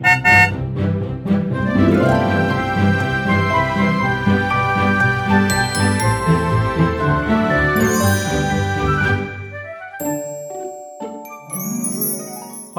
Thank you.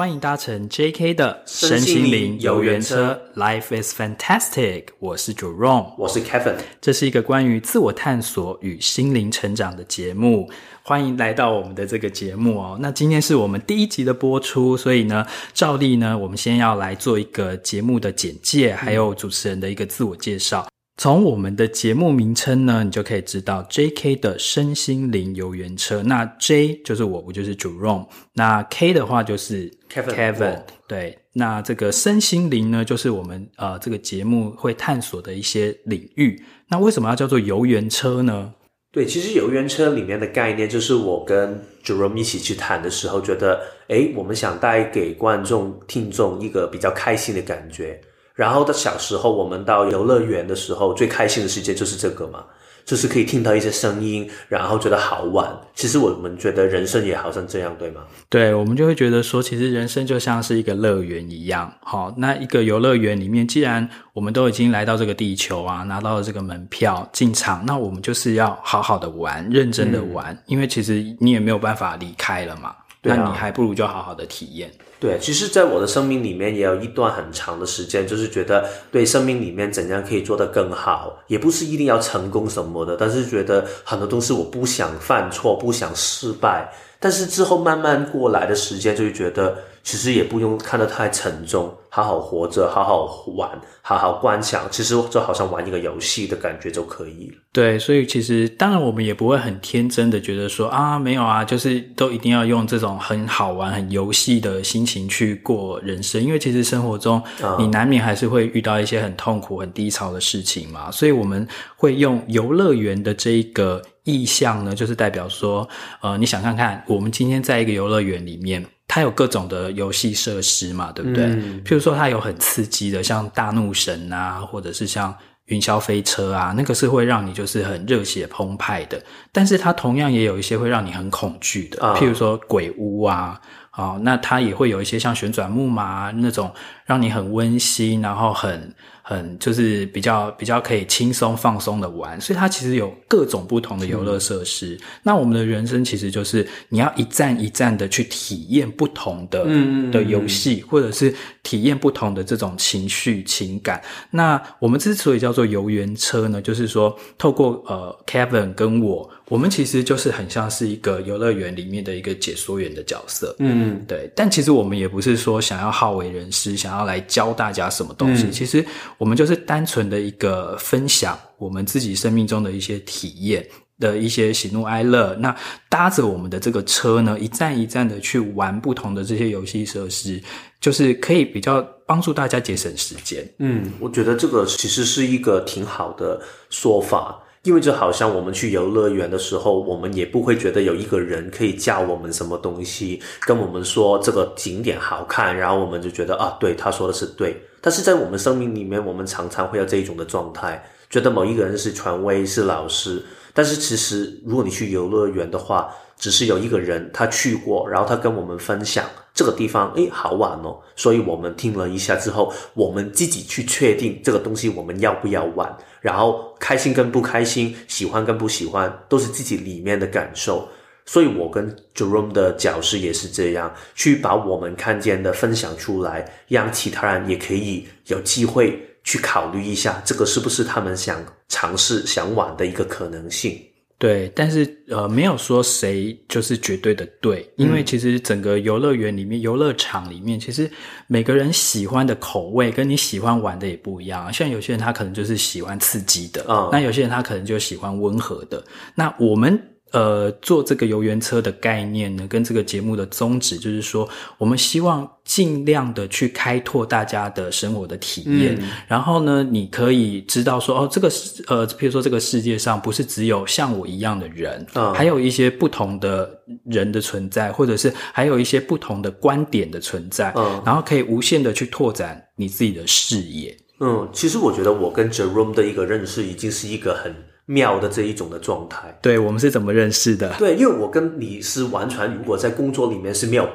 欢迎搭乘 JK 的身心灵游园车，Life is fantastic。我是 Jerome，我是 Kevin。这是一个关于自我探索与心灵成长的节目。欢迎来到我们的这个节目哦。那今天是我们第一集的播出，所以呢，照例呢，我们先要来做一个节目的简介，还有主持人的一个自我介绍。从我们的节目名称呢，你就可以知道 J.K. 的身心灵游园车。那 J 就是我，我就是 Jerome。那 K 的话就是 Kevin。Kevin，对。那这个身心灵呢，就是我们呃这个节目会探索的一些领域。那为什么要叫做游园车呢？对，其实游园车里面的概念，就是我跟 Jerome 一起去谈的时候，觉得诶，我们想带给观众、听众一个比较开心的感觉。然后到小时候，我们到游乐园的时候，最开心的时间就是这个嘛，就是可以听到一些声音，然后觉得好玩。其实我们觉得人生也好像这样，对吗？对，我们就会觉得说，其实人生就像是一个乐园一样。好，那一个游乐园里面，既然我们都已经来到这个地球啊，拿到了这个门票进场，那我们就是要好好的玩，认真的玩，嗯、因为其实你也没有办法离开了嘛。对啊、那你还不如就好好的体验。对，其实，在我的生命里面也有一段很长的时间，就是觉得对生命里面怎样可以做得更好，也不是一定要成功什么的，但是觉得很多东西我不想犯错，不想失败。但是之后慢慢过来的时间，就会觉得其实也不用看得太沉重，好好活着，好好玩，好好观想，其实就好像玩一个游戏的感觉就可以了。对，所以其实当然我们也不会很天真的觉得说啊，没有啊，就是都一定要用这种很好玩、很游戏的心情去过人生，因为其实生活中你难免还是会遇到一些很痛苦、很低潮的事情嘛，所以我们会用游乐园的这一个。意象呢，就是代表说，呃，你想看看，我们今天在一个游乐园里面，它有各种的游戏设施嘛，对不对？嗯。譬如说，它有很刺激的，像大怒神啊，或者是像云霄飞车啊，那个是会让你就是很热血澎湃的。但是它同样也有一些会让你很恐惧的，譬如说鬼屋啊，哦，那它也会有一些像旋转木马那种，让你很温馨，然后很。很就是比较比较可以轻松放松的玩，所以它其实有各种不同的游乐设施。那我们的人生其实就是你要一站一站的去体验不同的的游戏，或者是体验不同的这种情绪情感。那我们之所以叫做游园车呢，就是说透过呃 Kevin 跟我。我们其实就是很像是一个游乐园里面的一个解说员的角色，嗯，对。但其实我们也不是说想要好为人师，想要来教大家什么东西。嗯，其实我们就是单纯的一个分享我们自己生命中的一些体验的一些喜怒哀乐。那搭着我们的这个车呢，一站一站的去玩不同的这些游戏设施，就是可以比较帮助大家节省时间。嗯，我觉得这个其实是一个挺好的说法。因为就好像我们去游乐园的时候，我们也不会觉得有一个人可以教我们什么东西，跟我们说这个景点好看，然后我们就觉得啊，对，他说的是对。但是在我们生命里面，我们常常会有这一种的状态，觉得某一个人是权威，是老师。但是其实，如果你去游乐园的话，只是有一个人他去过，然后他跟我们分享这个地方，诶，好玩哦。所以我们听了一下之后，我们自己去确定这个东西我们要不要玩，然后开心跟不开心，喜欢跟不喜欢，都是自己里面的感受。所以我跟 Jerome 的角色也是这样，去把我们看见的分享出来，让其他人也可以有机会。去考虑一下，这个是不是他们想尝试、想玩的一个可能性？对，但是呃，没有说谁就是绝对的对，因为其实整个游乐园里面、游乐场里面，其实每个人喜欢的口味跟你喜欢玩的也不一样。像有些人他可能就是喜欢刺激的，嗯，那有些人他可能就喜欢温和的。那我们。呃，做这个游园车的概念呢，跟这个节目的宗旨就是说，我们希望尽量的去开拓大家的生活的体验。嗯、然后呢，你可以知道说，哦，这个世呃，比如说这个世界上不是只有像我一样的人，嗯，还有一些不同的人的存在，或者是还有一些不同的观点的存在，嗯，然后可以无限的去拓展你自己的视野。嗯，其实我觉得我跟 Jerome 的一个认识已经是一个很。妙的这一种的状态，对，我们是怎么认识的？对，因为我跟你是完全，如果在工作里面是没有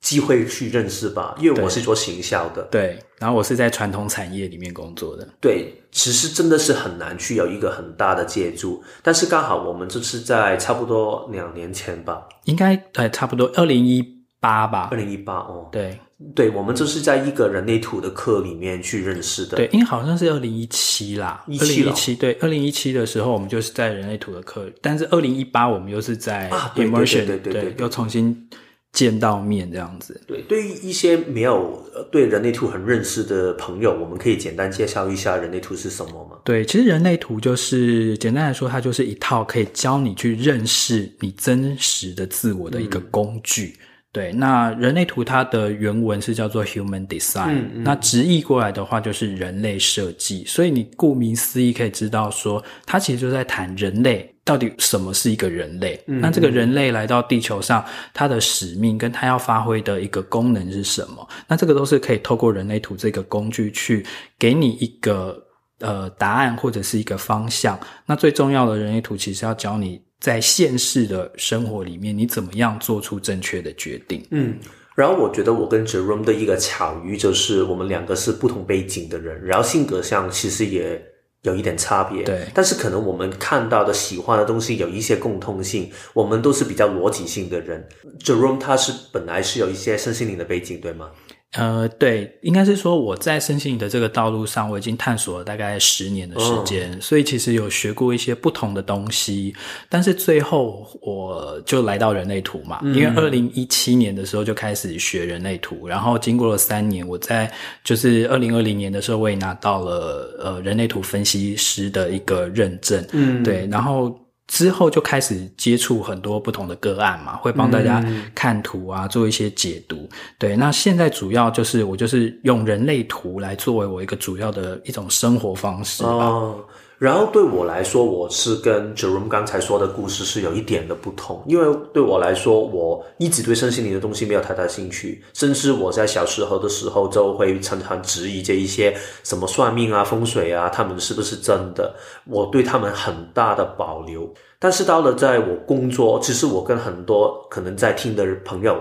机会去认识吧，因为我是做行销的，对，然后我是在传统产业里面工作的，对，其实真的是很难去有一个很大的接触，但是刚好我们就是在差不多两年前吧，应该呃差不多二零一八吧，二零一八哦，对，对，我们就是在一个人类图的课里面去认识的，对，因为好像是二零一七啦，二零一七对，二零一七的时候我们就是在人类图的课，但是二零一八我们又是在 Immersion，对对对，又重新。见到面这样子，对，对于一些没有对人类图很认识的朋友，我们可以简单介绍一下人类图是什么吗？对，其实人类图就是简单来说，它就是一套可以教你去认识你真实的自我的一个工具。嗯、对，那人类图它的原文是叫做 Human Design，嗯嗯，那直译过来的话就是人类设计。所以你顾名思义可以知道说，它其实就在谈人类。到底什么是一个人类？嗯，那这个人类来到地球上，它的使命跟它要发挥的一个功能是什么？那这个都是可以透过人类图这个工具去给你一个呃答案或者是一个方向。那最重要的人类图其实要教你在现实的生活里面，你怎么样做出正确的决定。嗯，然后我觉得我跟 Jerome 的一个巧遇就是我们两个是不同背景的人，然后性格上其实也。有一点差别，对，但是可能我们看到的、喜欢的东西有一些共通性，我们都是比较逻辑性的人。Jerome 他是本来是有一些身心灵的背景，对吗？呃，对，应该是说我在身心灵的这个道路上，我已经探索了大概十年的时间，哦，所以其实有学过一些不同的东西，但是最后我就来到人类图嘛，嗯，因为二零一七年的时候就开始学人类图，然后经过了三年，我在就是二零二零年的时候，我也拿到了呃人类图分析师的一个认证，嗯，对，然后。之后就开始接触很多不同的个案嘛，会帮大家看图啊，做一些解读。对，那现在主要就是我就是用人类图来作为我一个主要的一种生活方式吧。哦然后对我来说，我是跟 Jerome 刚才说的故事是有一点的不同，因为对我来说，我一直对身心灵的东西没有太大兴趣，甚至我在小时候的时候就会常常质疑这一些什么算命啊、风水啊，他们是不是真的？我对他们很大的保留。但是到了在我工作，其实我跟很多可能在听的朋友，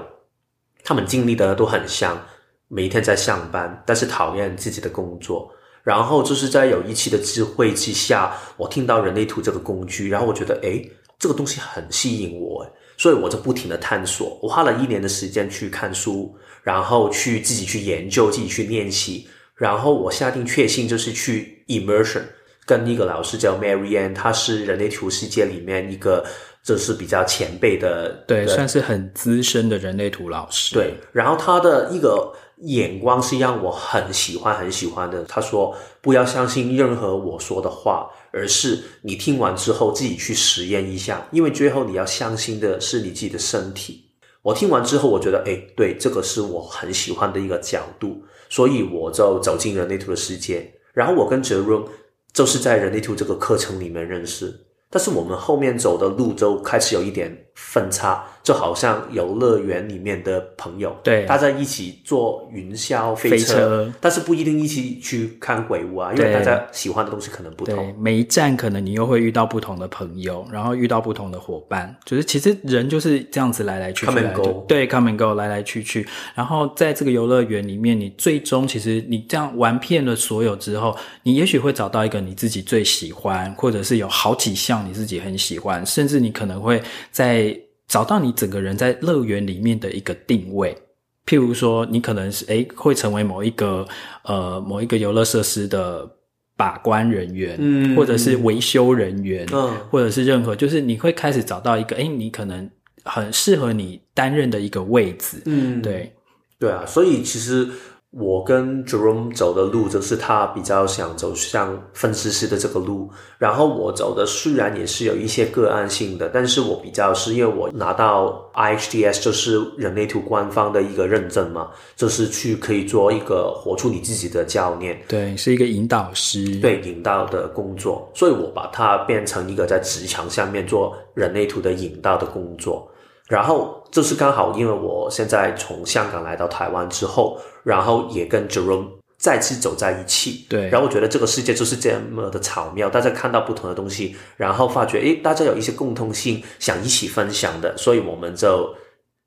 他们经历的都很像，每一天在上班，但是讨厌自己的工作。然后就是在有一期的智慧之下，我听到人类图这个工具，然后我觉得，诶，这个东西很吸引我，所以我就不停的探索。我花了一年的时间去看书，然后去自己去研究，自己去练习，然后我下定决心就是去 immersion，跟一个老师叫 Marianne，他是人类图世界里面一个就是比较前辈的，对，算是很资深的人类图老师。对，然后他的一个。眼光是让我很喜欢很喜欢的。他说：“不要相信任何我说的话，而是你听完之后自己去实验一下，因为最后你要相信的是你自己的身体。”我听完之后，我觉得，诶，对，这个是我很喜欢的一个角度，所以我就走进了内图的世界。然后我跟 Jerome 就是在人类图这个课程里面认识。但是我们后面走的路就开始有一点分叉，就好像游乐园里面的朋友，对，大家一起坐云霄飞车，飞车，但是不一定一起去看鬼屋啊，因为大家喜欢的东西可能不同。每一站可能你又会遇到不同的朋友，然后遇到不同的伙伴，就是其实人就是这样子来来去去，come and go，对，come and go，来来去去。然后在这个游乐园里面，你最终其实你这样玩遍了所有之后，你也许会找到一个你自己最喜欢，或者是有好几项。你自己很喜欢，甚至你可能会在找到你整个人在乐园里面的一个定位。譬如说，你可能是诶会成为某一个呃某一个游乐设施的把关人员，嗯，或者是维修人员，嗯，或者是任何，就是你会开始找到一个诶你可能很适合你担任的一个位置，嗯，对，对啊，所以其实。我跟 Jerome 走的路，就是他比较想走向分析师的这个路，然后我走的虽然也是有一些个案性的，但是我比较是因为我拿到 IHDS 就是人类图官方的一个认证嘛，就是去可以做一个活出你自己的教练，对，是一个引导师，对，引导的工作，所以我把它变成一个在职场下面做人类图的引导的工作。然后就是刚好，因为我现在从香港来到台湾之后，然后也跟 Jerome 再次走在一起。对，然后我觉得这个世界就是这么的巧妙，大家看到不同的东西，然后发觉诶，大家有一些共通性想一起分享的，所以我们就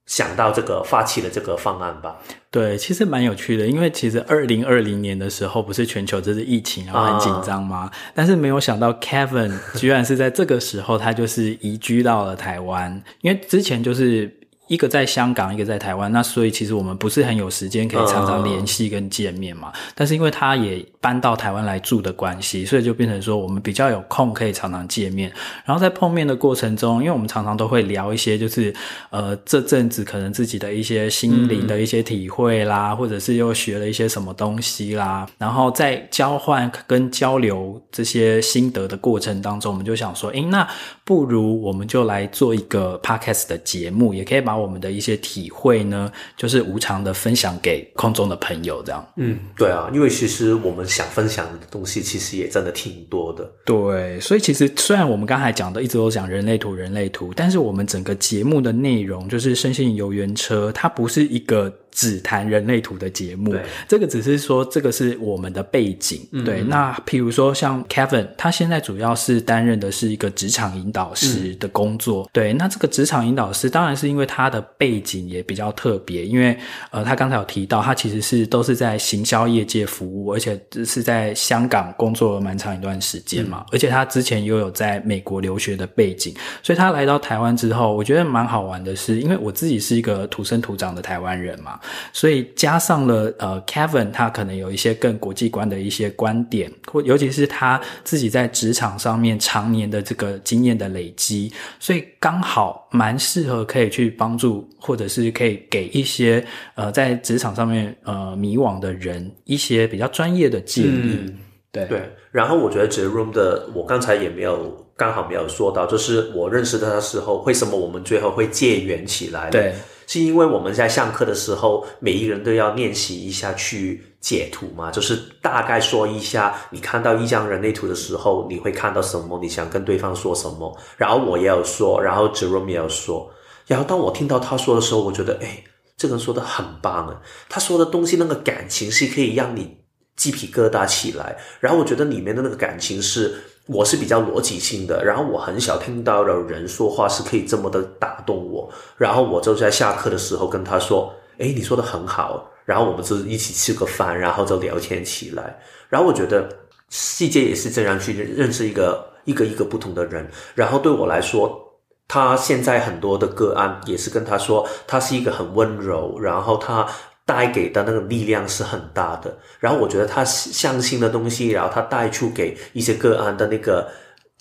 想到这个发起了这个方案吧？对，其实蛮有趣的，因为其实二零二零年的时候不是全球这是疫情然后很紧张吗？但是没有想到 Kevin 居然是在这个时候他就是移居到了台湾，因为之前就是。一个在香港，一个在台湾，那所以其实我们不是很有时间可以常常联系跟见面嘛。Uh, 但是因为他也搬到台湾来住的关系，所以就变成说我们比较有空可以常常见面。然后在碰面的过程中，因为我们常常都会聊一些，就是呃这阵子可能自己的一些心灵的一些体会啦，嗯、或者是又学了一些什么东西啦。然后在交换跟交流这些心得的过程当中，我们就想说，诶，那不如我们就来做一个 podcast 的节目，也可以把。把我们的一些体会呢，就是无偿的分享给空中的朋友，这样。嗯，对啊，因为其实我们想分享的东西，其实也真的挺多的。对，所以其实虽然我们刚才讲的一直都讲人类图，人类图，但是我们整个节目的内容，就是身心游园车，它不是一个。只谈人类图的节目，对这个只是说这个是我们的背景。嗯、对，那譬如说像 Kevin，他现在主要是担任的是一个职场引导师的工作。嗯、对，那这个职场引导师当然是因为他的背景也比较特别，因为呃，他刚才有提到，他其实是都是在行销业界服务，而且是在香港工作了蛮长一段时间嘛。嗯、而且他之前又有在美国留学的背景，所以他来到台湾之后，我觉得蛮好玩的是，因为我自己是一个土生土长的台湾人嘛。所以加上了呃，Kevin 他可能有一些更国际观的一些观点，或尤其是他自己在职场上面常年的这个经验的累积，所以刚好蛮适合可以去帮助，或者是可以给一些呃在职场上面呃迷惘的人一些比较专业的建议。嗯、对对，然后我觉得 Jerome 的，我刚才也没有刚好没有说到，就是我认识他的时候，为什么我们最后会结缘起来？对。是因为我们在上课的时候，每一个人都要练习一下去解图嘛，就是大概说一下，你看到一张人类图的时候，你会看到什么？你想跟对方说什么？然后我也有说，然后 Jerome 也有说，然后当我听到他说的时候，我觉得，哎，这个人说的很棒啊！他说的东西那个感情是可以让你鸡皮疙瘩起来，然后我觉得里面的那个感情是。我是比较逻辑性的，然后我很少听到有人说话是可以这么的打动我，然后我就在下课的时候跟他说：“诶，你说的很好。”然后我们就一起吃个饭，然后就聊天起来。然后我觉得世界也是这样去认识一个一个一个不同的人。然后对我来说，他现在很多的个案也是跟他说，他是一个很温柔，然后他。带给的那个力量是很大的，然后我觉得他相信的东西，然后他带出给一些个案的那个，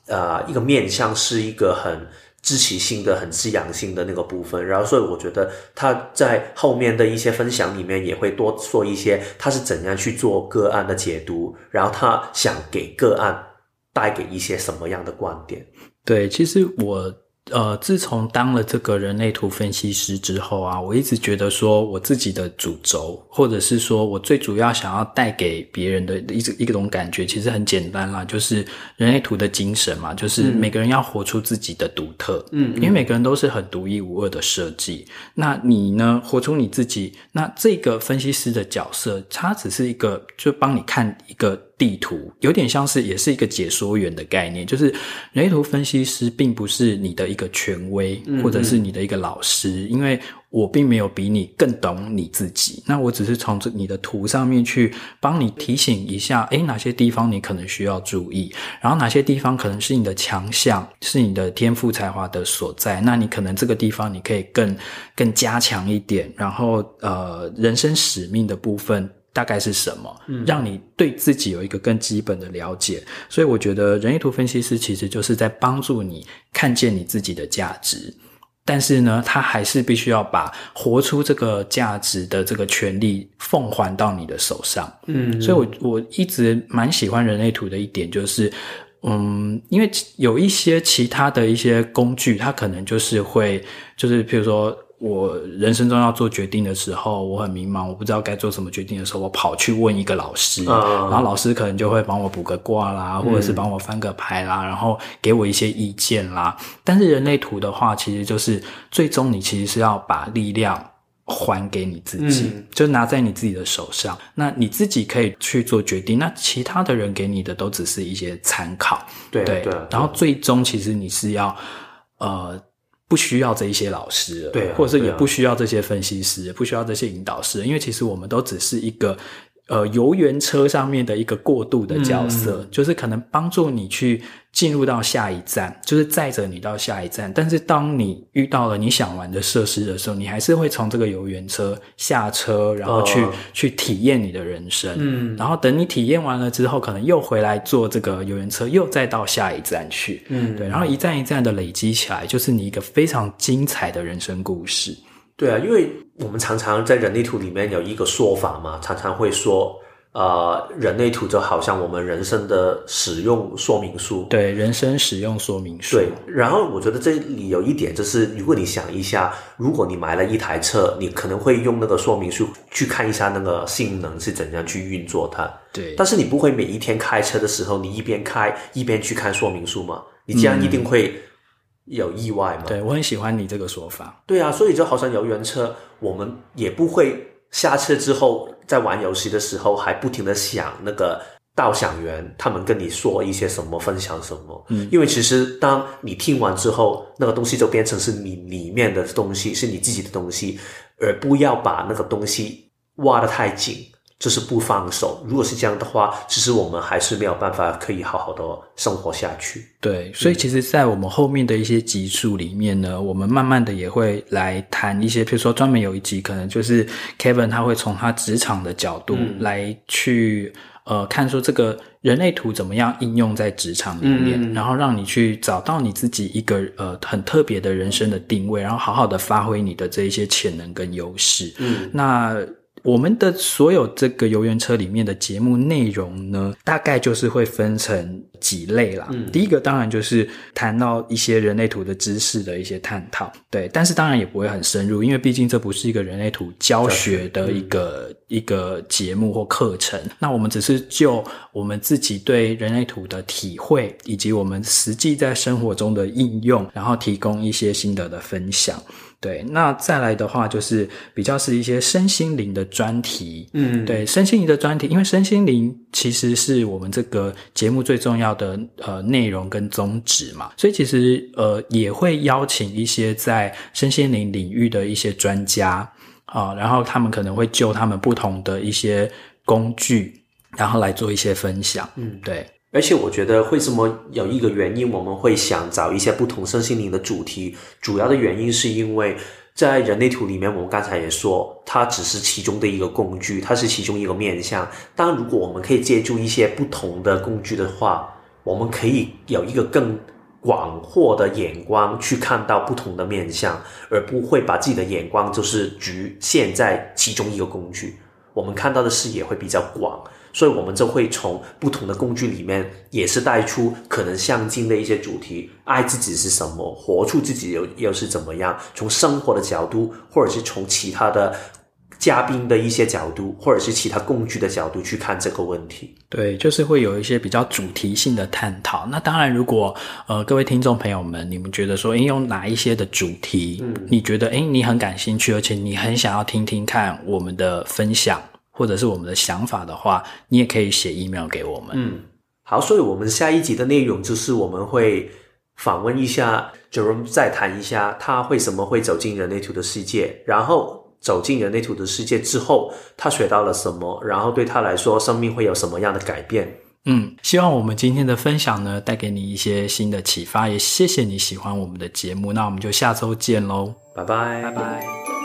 呃，一个面向是一个很支持性的、很滋养性的那个部分。然后，所以我觉得他在后面的一些分享里面也会多说一些，他是怎样去做个案的解读，然后他想给个案带给一些什么样的观点。对，其实我。呃，自从当了这个人类图分析师之后啊，我一直觉得说，我自己的主轴，或者是说我最主要想要带给别人的一种一种感觉，其实很简单啦，就是人类图的精神嘛，就是每个人要活出自己的独特，嗯，因为每个人都是很独一无二的设计。那你呢，活出你自己，那这个分析师的角色，他只是一个，就帮你看一个。地图有点像是，也是一个解说员的概念，就是人类图分析师并不是你的一个权威，或者是你的一个老师，嗯嗯，因为我并没有比你更懂你自己。那我只是从这你的图上面去帮你提醒一下，诶，哪些地方你可能需要注意，然后哪些地方可能是你的强项，是你的天赋才华的所在。那你可能这个地方你可以更更加强一点，然后呃，人生使命的部分。大概是什么？嗯，让你对自己有一个更基本的了解。所以我觉得人类图分析师其实就是在帮助你看见你自己的价值，但是呢，他还是必须要把活出这个价值的这个权利奉还到你的手上。嗯，所以我我一直蛮喜欢人类图的一点就是，嗯，因为有一些其他的一些工具，它可能就是会，就是譬如说。我人生中要做决定的时候，我很迷茫，我不知道该做什么决定的时候，我跑去问一个老师，嗯、然后老师可能就会帮我卜个卦啦，或者是帮我翻个牌啦，嗯、然后给我一些意见啦。但是人类图的话，其实就是最终你其实是要把力量还给你自己，嗯、就拿在你自己的手上，那你自己可以去做决定，那其他的人给你的都只是一些参考，对对。对对，然后最终其实你是要呃。不需要这一些老师了，对啊，或者是也不需要这些分析师，不需要这些引导师，因为其实我们都只是一个。呃，游园车上面的一个过渡的角色，嗯、就是可能帮助你去进入到下一站，就是载着你到下一站。但是当你遇到了你想玩的设施的时候，你还是会从这个游园车下车，然后去、哦、去体验你的人生。嗯，然后等你体验完了之后，可能又回来坐这个游园车，又再到下一站去。嗯，对，然后一站一站的累积起来，就是你一个非常精彩的人生故事。对啊，因为我们常常在人力图里面有一个说法嘛，常常会说，呃，人类图就好像我们人生的使用说明书。对，人生使用说明书。对，然后我觉得这里有一点就是，如果你想一下，如果你买了一台车，你可能会用那个说明书去看一下那个性能是怎样去运作它。对，但是你不会每一天开车的时候，你一边开一边去看说明书吗？你这样一定会。嗯有意外吗？对，我很喜欢你这个说法。对啊，所以就好像游园车，我们也不会下车之后在玩游戏的时候还不停的想那个导赏员他们跟你说一些什么，分享什么。嗯，因为其实当你听完之后，那个东西就变成是你里面的东西，是你自己的东西，而不要把那个东西挖得太紧。就是不放手。如果是这样的话，其实我们还是没有办法可以好好的生活下去。对，所以其实，在我们后面的一些集数里面呢，我们慢慢的也会来谈一些，比如说专门有一集，可能就是 Kevin 他会从他职场的角度来去、嗯、呃看说这个人类图怎么样应用在职场里面，嗯、然后让你去找到你自己一个呃很特别的人生的定位，然后好好的发挥你的这一些潜能跟优势。嗯，那。我们的所有这个游园车里面的节目内容呢，大概就是会分成几类啦。嗯，第一个当然就是谈到一些人类图的知识的一些探讨，对，但是当然也不会很深入，因为毕竟这不是一个人类图教学的一个、嗯、一个节目或课程。那我们只是就我们自己对人类图的体会，以及我们实际在生活中的应用，然后提供一些心得的分享。对，那再来的话就是比较是一些身心灵的专题，嗯，对，身心灵的专题，因为身心灵其实是我们这个节目最重要的呃内容跟宗旨嘛，所以其实呃也会邀请一些在身心灵领域的一些专家啊，然后他们可能会就他们不同的一些工具，然后来做一些分享，嗯，对。而且我觉得为什么有一个原因，我们会想找一些不同身心灵的主题，主要的原因是因为在人类图里面，我们刚才也说，它只是其中的一个工具，它是其中一个面向。当然，如果我们可以借助一些不同的工具的话，我们可以有一个更广阔的眼光去看到不同的面向，而不会把自己的眼光就是局限在其中一个工具，我们看到的视野会比较广。所以，我们就会从不同的工具里面，也是带出可能相近的一些主题。爱自己是什么？活出自己又又是怎么样？从生活的角度，或者是从其他的嘉宾的一些角度，或者是其他工具的角度去看这个问题。对，就是会有一些比较主题性的探讨。那当然，如果呃各位听众朋友们，你们觉得说，诶，用哪一些的主题，嗯，你觉得诶你很感兴趣，而且你很想要听听看我们的分享。或者是我们的想法的话，你也可以写 email 给我们。嗯，好，所以我们下一集的内容就是我们会访问一下 Jerome，再谈一下他为什么会走进人类图的世界，然后走进人类图的世界之后，他学到了什么，然后对他来说，生命会有什么样的改变。嗯，希望我们今天的分享呢，带给你一些新的启发，也谢谢你喜欢我们的节目，那我们就下周见喽，拜拜，拜拜。